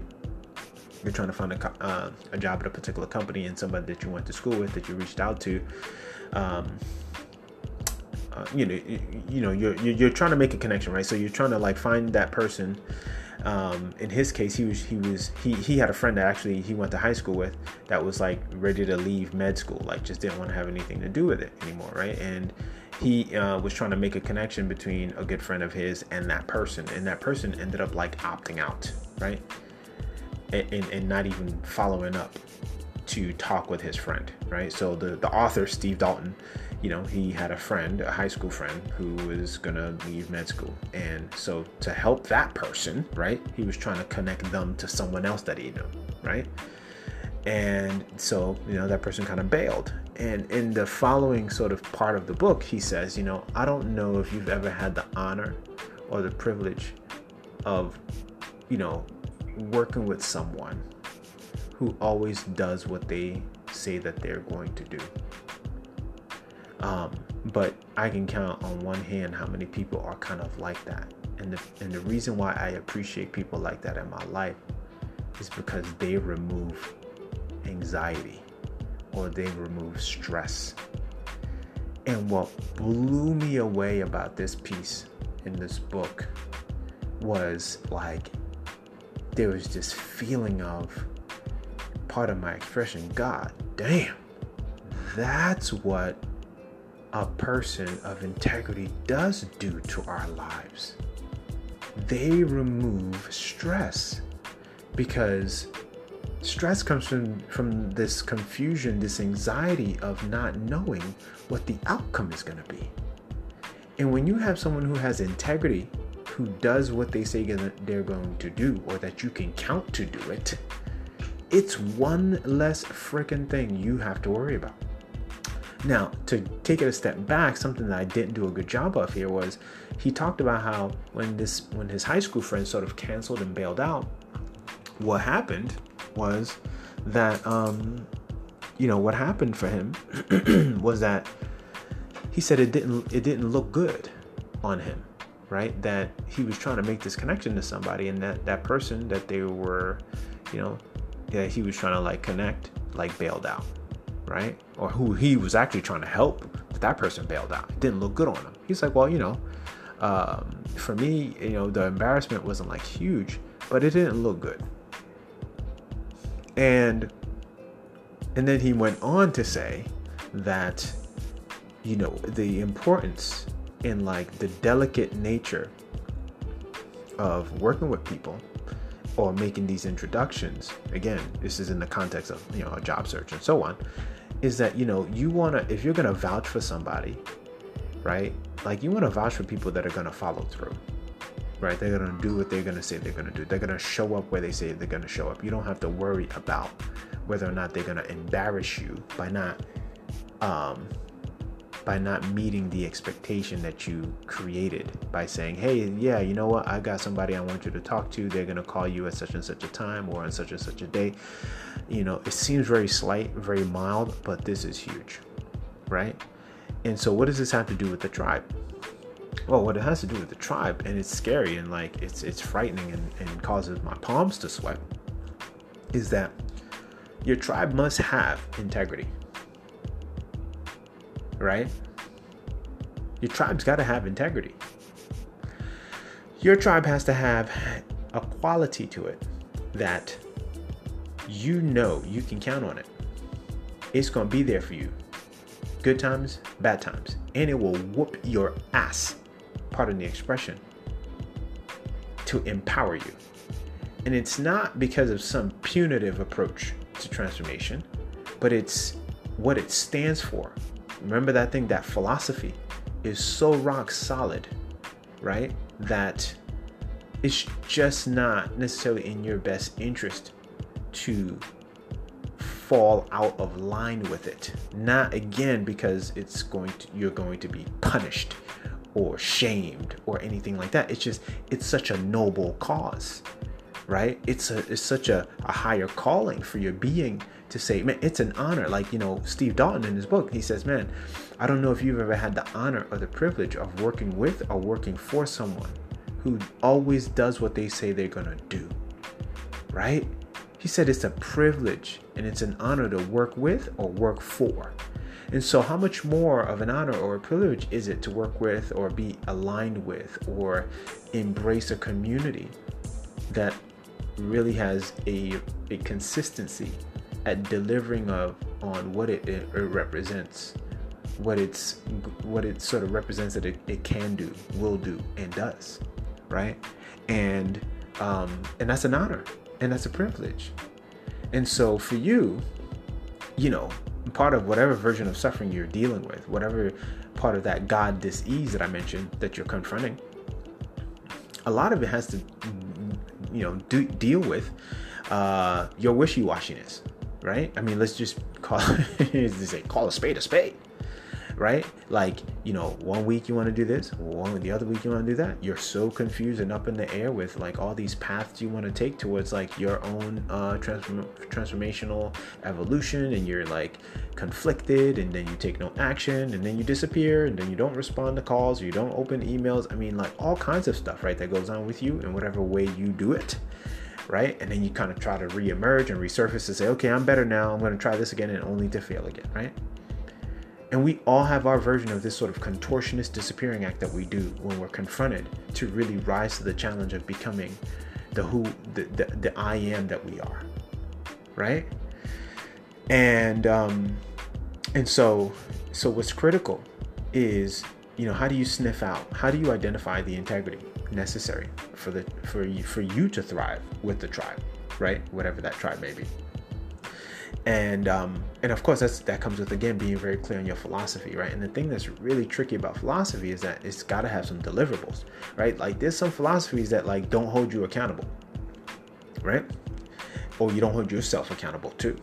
you're trying to find a, uh, a job at a particular company and somebody that you went to school with that you reached out to um, uh, you know you, you know you're, you're trying to make a connection right? So you're trying to like find that person um, in his case he was he was he, he had a friend that actually he went to high school with that was like ready to leave med school like just didn't want to have anything to do with it anymore right? And he uh, was trying to make a connection between a good friend of his and that person and that person ended up like opting out right? And, and, and not even following up to talk with his friend right? So the the author steve dalton you know, he had a friend, a high school friend, who was gonna leave med school. And so to help that person, right, he was trying to connect them to someone else that he knew, right? And so, you know, that person kind of bailed. And in the following sort of part of the book, he says, you know, I don't know if you've ever had the honor or the privilege of, you know, working with someone who always does what they say that they're going to do um, but I can count on one hand how many people are kind of like that. And the, and the reason why I appreciate people like that in my life is because they remove anxiety or they remove stress. And what blew me away about this piece in this book was like there was this feeling of part of my expression God damn, that's what a person of integrity does do to our lives. They remove stress because stress comes from, from this confusion, this anxiety of not knowing what the outcome is going to be. And when you have someone who has integrity, who does what they say they're going to do, or that you can count to do it, it's one less freaking thing you have to worry about. Now, to take it a step back, something that I didn't do a good job of here was he talked about how when this when his high school friend sort of canceled and bailed out, what happened was that um, you know what happened for him was that he said it didn't it didn't look good on him, right? That he was trying to make this connection to somebody, and that that person that they were, you know, that he was trying to like connect, like bailed out right? Or who he was actually trying to help, but that person bailed out. It didn't look good on him. He's like, well, you know, um, for me, you know, the embarrassment wasn't like huge, but it didn't look good. And and then he went on to say that, you know, the importance in like the delicate nature of working with people or making these introductions again this is in the context of you know a job search and so on is that you know you want to if you're going to vouch for somebody right like you want to vouch for people that are going to follow through right they're going to do what they're going to say they're going to do they're going to show up where they say they're going to show up you don't have to worry about whether or not they're going to embarrass you by not um by not meeting the expectation that you created by saying, hey, yeah, you know what? I got somebody I want you to talk to. They're going to call you at such and such a time or on such and such a day. You know, it seems very slight, very mild, but this is huge, right? And so, what does this have to do with the tribe? Well, what it has to do with the tribe, and it's scary and like it's it's frightening and, and causes my palms to sweat, is that your tribe must have integrity right? Your tribe's got to have integrity. Your tribe has to have a quality to it that you know you can count on it. It's going to be there for you. Good times, bad times. And it will whoop your ass, pardon the expression, to empower you. And it's not because of some punitive approach to transformation, but it's what it stands for remember that thing, that philosophy is so rock solid, right? That it's just not necessarily in your best interest to fall out of line with it. Not again because it's going to you're going to be punished or shamed or anything like that. It's just it's such a noble cause, right? It's a it's such a, a higher calling for your being to say, man, it's an honor. Like, you know, Steve Dalton in his book, he says, man, I don't know if you've ever had the honor or the privilege of working with or working for someone who always does what they say they're to do. Right? He said it's a privilege and it's an honor to work with or work for. And so, how much more of an honor or a privilege is it to work with or be aligned with or embrace a community that really has a, a consistency at delivering of on what it, it, represents, what it's what it sort of represents that it, it can do, will do, and does, right? And um, and that's an honor, and that's a privilege. And so for you, you know, part of whatever version of suffering you're dealing with, whatever part of that God dis-ease that I mentioned that you're confronting, a lot of it has to, you know, do, deal with uh, your wishy-washiness, right? I mean, let's just call say call a spade a spade, right? Like you know, one week you want to do this, one the other week you want to do that. You're so confused and up in the air with like all these paths you want to take towards like your own uh, transform- transformational evolution, and you're like conflicted, and then you take no action, and then you disappear, and then you don't respond to calls, you don't open emails. I mean, like all kinds of stuff, right? That goes on with you in whatever way you do it right? And then you kind of try to reemerge and resurface and say, okay, I'm better now. I'm going to try this again and only to fail again, right? And we all have our version of this sort of contortionist disappearing act that we do when we're confronted to really rise to the challenge of becoming the who, the, the, the I am that we are, right? And, um, and so, so what's critical is you know how do you sniff out how do you identify the integrity necessary for the for you for you to thrive with the tribe right whatever that tribe may be and um, and of course that's that comes with again being very clear on your philosophy right? And the thing that's really tricky about philosophy is that it's got to have some deliverables right? Like there's some philosophies that like don't hold you accountable right? Or you don't hold yourself accountable too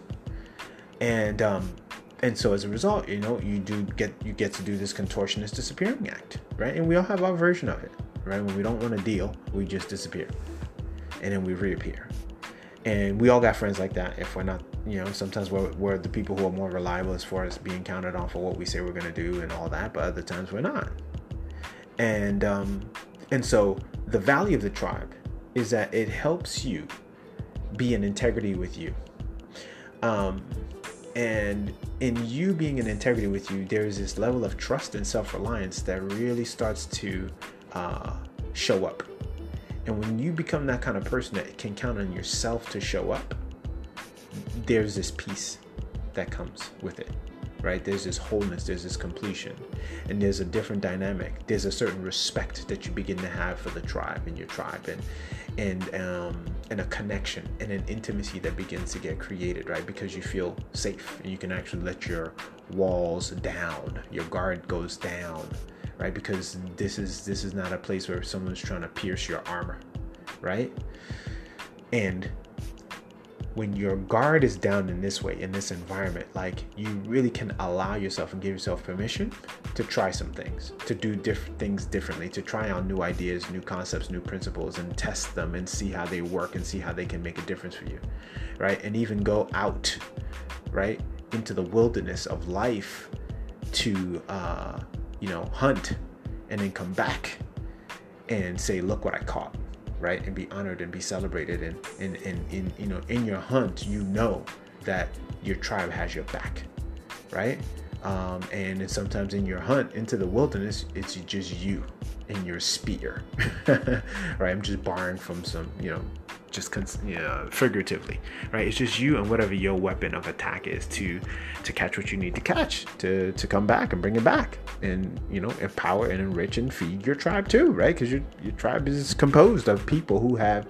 and um and so as a result you know you do get you get to do this contortionist disappearing act right? And we all have our version of it right? When we don't want to deal we just disappear. And then we reappear and we all got friends like that if we're not you know sometimes we're, we're the people who are more reliable as far as being counted on for what we say we're going to do and all that but other times we're not. And um and so the value of the tribe is that it helps you be in integrity with you. Um and in you being in integrity with you there is this level of trust and self-reliance that really starts to uh, show up and when you become that kind of person that can count on yourself to show up there's this peace that comes with it right? There's this wholeness there's this completion and there's a different dynamic. There's a certain respect that you begin to have for the tribe and your tribe and and um and a connection and an intimacy that begins to get created right? Because you feel safe and you can actually let your walls down your guard goes down right? Because this is this is not a place where someone's trying to pierce your armor right? And when your guard is down in this way in this environment like you really can allow yourself and give yourself permission to try some things to do different things differently to try on new ideas new concepts new principles and test them and see how they work and see how they can make a difference for you right? And even go out right into the wilderness of life to uh you know hunt and then come back and say look what i caught right? And be honored and be celebrated. And and, and in you know in your hunt you know that your tribe has your back right um, and sometimes in your hunt into the wilderness it's just you and your spear right i'm just borrowing from some you know just cons- yeah, figuratively, right? It's just you and whatever your weapon of attack is to to catch what you need to catch, to to come back and bring it back, and you know empower and enrich and feed your tribe too, right? Because your your tribe is composed of people who have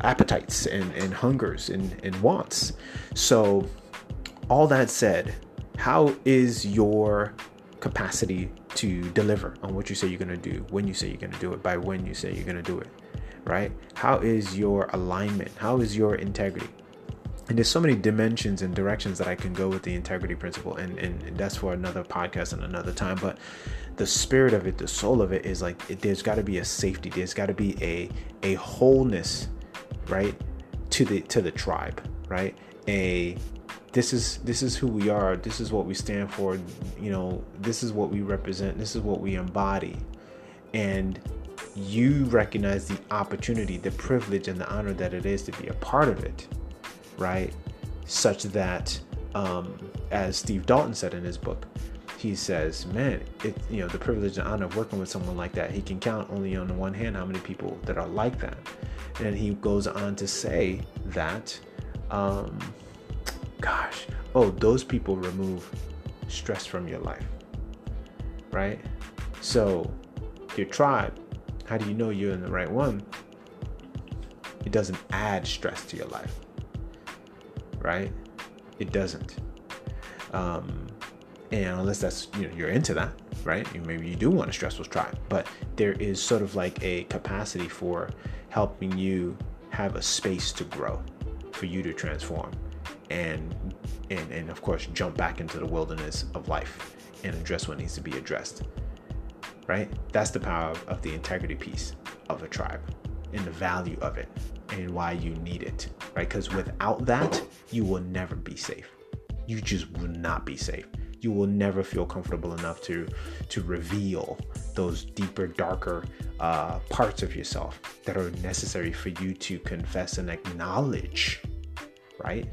appetites and and hungers and and wants. So, all that said, how is your capacity to deliver on what you say you're going to do when you say you're going to do it by when you say you're going to do it right? How is your alignment? How is your integrity? And there's so many dimensions and directions that I can go with the integrity principle, and, and, that's for another podcast and another time. But the spirit of it, the soul of it, is like it, there's got to be a safety. There's got to be a a wholeness, right, to the to the tribe, right? A this is this is who we are. This is what we stand for. You know, this is what we represent. This is what we embody, and you recognize the opportunity, the privilege, and the honor that it is to be a part of it, right? Such that, um, as Steve Dalton said in his book, he says, "Man, it you know the privilege and honor of working with someone like that. He can count only on the one hand how many people that are like that." And he goes on to say that, um, gosh, oh, those people remove stress from your life, right? So your tribe how do you know you're in the right one? It doesn't add stress to your life, right? It doesn't. Um, and unless that's you know you're into that, right? Maybe you do want a stressful tribe, but there is sort of like a capacity for helping you have a space to grow, for you to transform, and and and of course jump back into the wilderness of life and address what needs to be addressed right? That's the power of, of the integrity piece of a tribe and the value of it and why you need it, right? Because without that, you will never be safe. You just will not be safe. You will never feel comfortable enough to to reveal those deeper, darker uh, parts of yourself that are necessary for you to confess and acknowledge, right?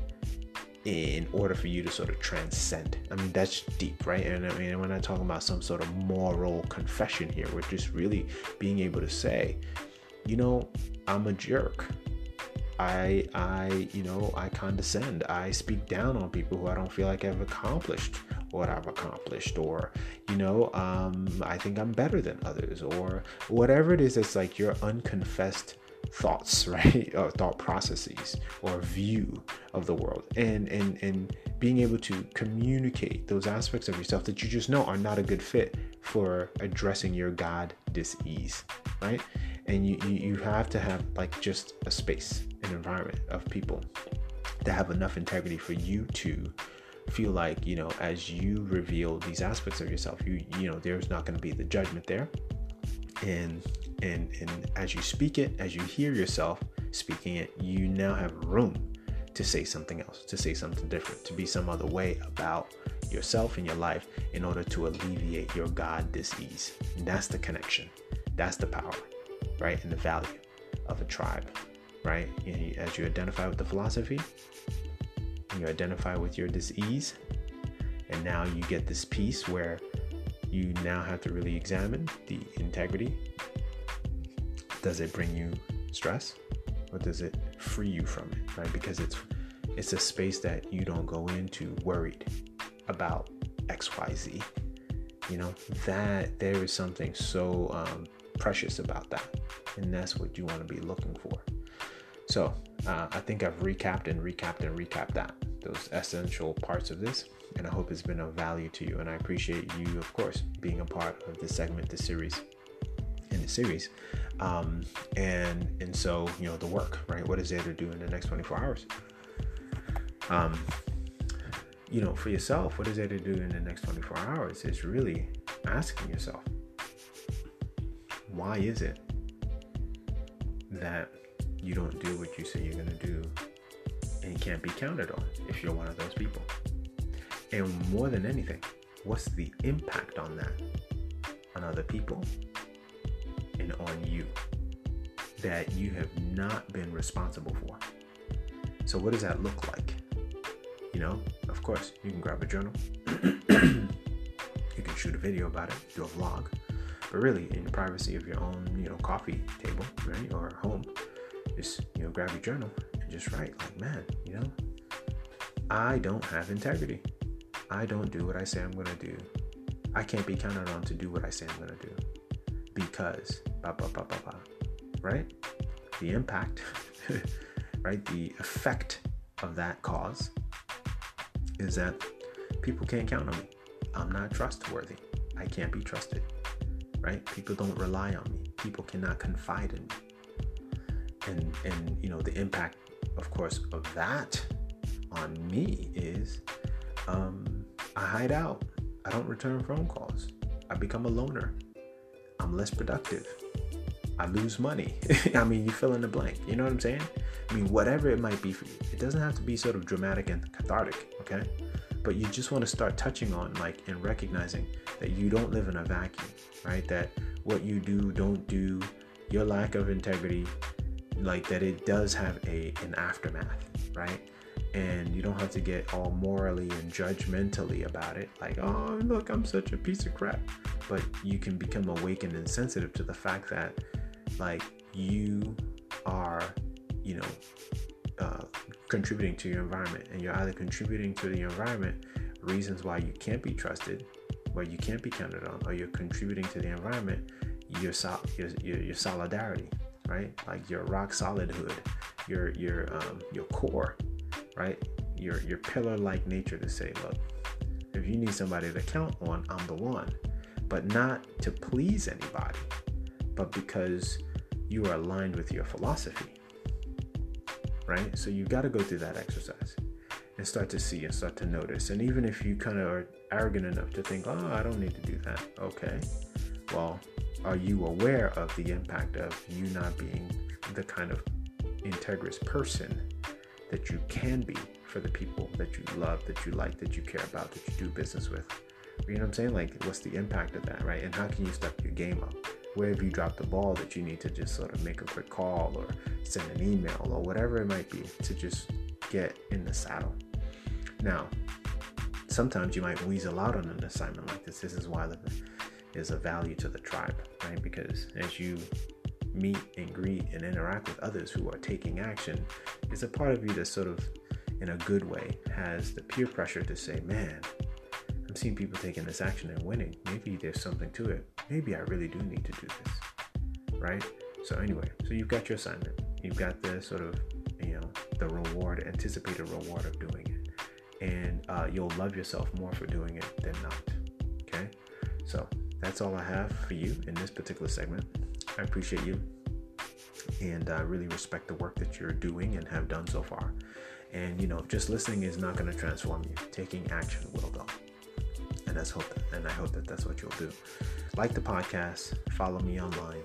In order for you to sort of transcend. I mean, that's deep, right? And I mean, we're not talking about some sort of moral confession here. We're just really being able to say, you know, I'm a jerk. I, I, you know, I condescend. I speak down on people who I don't feel like I've accomplished what I've accomplished, or you know, um, I think I'm better than others, or whatever it is It's like your unconfessed thoughts, right, or thought processes, or view of the world, and and and being able to communicate those aspects of yourself that you just know are not a good fit for addressing your God dis-ease, right? And you, you you have to have like just a space, an environment of people that have enough integrity for you to feel like you know as you reveal these aspects of yourself you you know there's not going to be the judgment there. And and and as you speak it as you hear yourself speaking it you now have room to say something else to say something different to be some other way about yourself and your life in order to alleviate your god disease. And that's the connection. That's the power right? And the value of a tribe right? As you identify with the philosophy you identify with your disease and now you get this piece where you now have to really examine the integrity does it bring you stress? Or does it free you from it right? Because it's it's a space that you don't go into worried about xyz you know? That there is something so um, precious about that and that's what you want to be looking for. So uh, i think i've recapped and recapped and recapped that those essential parts of this and i hope it's been of value to you and i appreciate you of course being a part of this segment this series in the series um, and and so you know the work right? What is there to do in the next 24 hours? Um, you know for yourself what is there to do in the next 24 hours? Is really asking yourself why is it that you don't do what you say you're going to do and can't be counted on if you're one of those people? And more than anything what's the impact on that on other people on you that you have not been responsible for. So, what does that look like? You know, of course, you can grab a journal, you can shoot a video about it, do a vlog, but really, in the privacy of your own, you know, coffee table, right, or home, just you know, grab your journal and just write, like, man, you know, I don't have integrity. I don't do what I say I'm gonna do. I can't be counted on to do what I say I'm gonna do because right? The impact, right? The effect of that cause is that people can't count on me. I'm not trustworthy. I can't be trusted, right? People don't rely on me. People cannot confide in me. And and you know the impact, of course, of that on me is um, I hide out. I don't return phone calls. I become a loner. I'm less productive. I lose money. I mean, you fill in the blank. You know what I'm saying? I mean, whatever it might be for you. It doesn't have to be sort of dramatic and cathartic, okay? But you just want to start touching on, like, and recognizing that you don't live in a vacuum, right? That what you do, don't do, your lack of integrity, like, that it does have a an aftermath, right? And you don't have to get all morally and judgmentally about it. Like oh look i'm such a piece of crap. But you can become awakened and sensitive to the fact that like you are you know uh, contributing to your environment and you're either contributing to the environment reasons why you can't be trusted why you can't be counted on or you're contributing to the environment your, sol- your, your, your solidarity right? Like your rock solidhood your your um, your core right? Your your pillar like nature to say, look, if you need somebody to count on, I'm the one. But not to please anybody, but because you are aligned with your philosophy. Right? So you've got to go through that exercise and start to see and start to notice. And even if you kind of are arrogant enough to think, oh, I don't need to do that. Okay. Well, are you aware of the impact of you not being the kind of integrous person that you can be for the people that you love, that you like, that you care about, that you do business with. You know what I'm saying? Like, what's the impact of that, right? And how can you step your game up? Where have you dropped the ball that you need to just sort of make a quick call or send an email or whatever it might be to just get in the saddle? Now, sometimes you might weasel out on an assignment like this. This is why there's a value to the tribe, right? Because as you meet and greet and interact with others who are taking action, is a part of you that sort of, in a good way, has the peer pressure to say, man, I'm seeing people taking this action and winning. Maybe there's something to it. Maybe I really do need to do this, right? So anyway, so you've got your assignment. You've got the sort of, you know, the reward, anticipated reward of doing it, and uh, you'll love yourself more for doing it than not. Okay, so that's all I have for you in this particular segment. I appreciate you and I really respect the work that you're doing and have done so far. And you know, just listening is not going to transform you. Taking action will though. And that's hope and I hope that that's what you'll do. Like the podcast, follow me online.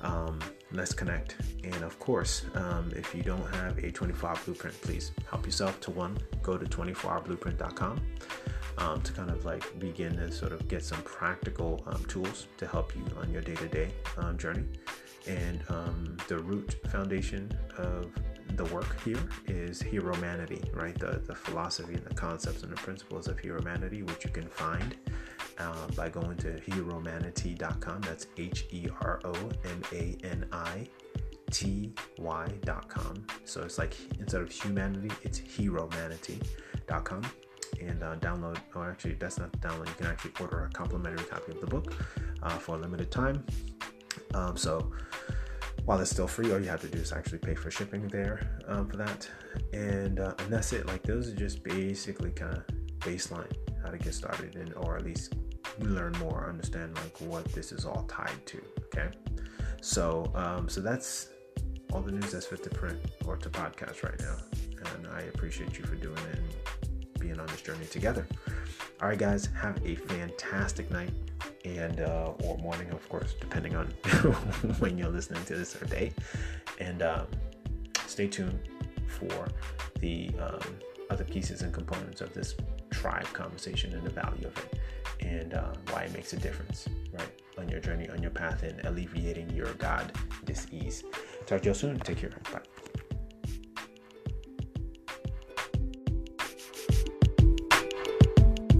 Um, let's connect. And of course, um, if you don't have a 24 hour blueprint, please help yourself to one. Go to 24hourblueprint.com um, to kind of like begin to sort of get some practical um, tools to help you on your day to day journey. And um, the root foundation of the work here is Heromanity, right? The, the philosophy and the concepts and the principles of Heromanity, which you can find uh, by going to heromanity.com. That's H E R O M A N I T Y.com. So it's like instead of humanity, it's heromanity.com. And uh, download, or actually, that's not download, you can actually order a complimentary copy of the book uh, for a limited time. Um, so while it's still free, all you have to do is actually pay for shipping there um, for that, and uh, and that's it. Like those are just basically kind of baseline how to get started and or at least learn more, understand like what this is all tied to. Okay, so um, so that's all the news that's fit to print or to podcast right now, and I appreciate you for doing it being on this journey together. All right, guys, have a fantastic night and uh, or morning, of course, depending on when you're listening to this or day. And um, stay tuned for the um, other pieces and components of this tribe conversation and the value of it, and uh, why it makes a difference, right, on your journey, on your path in alleviating your God dis-ease. Talk to you soon. Take care. Bye.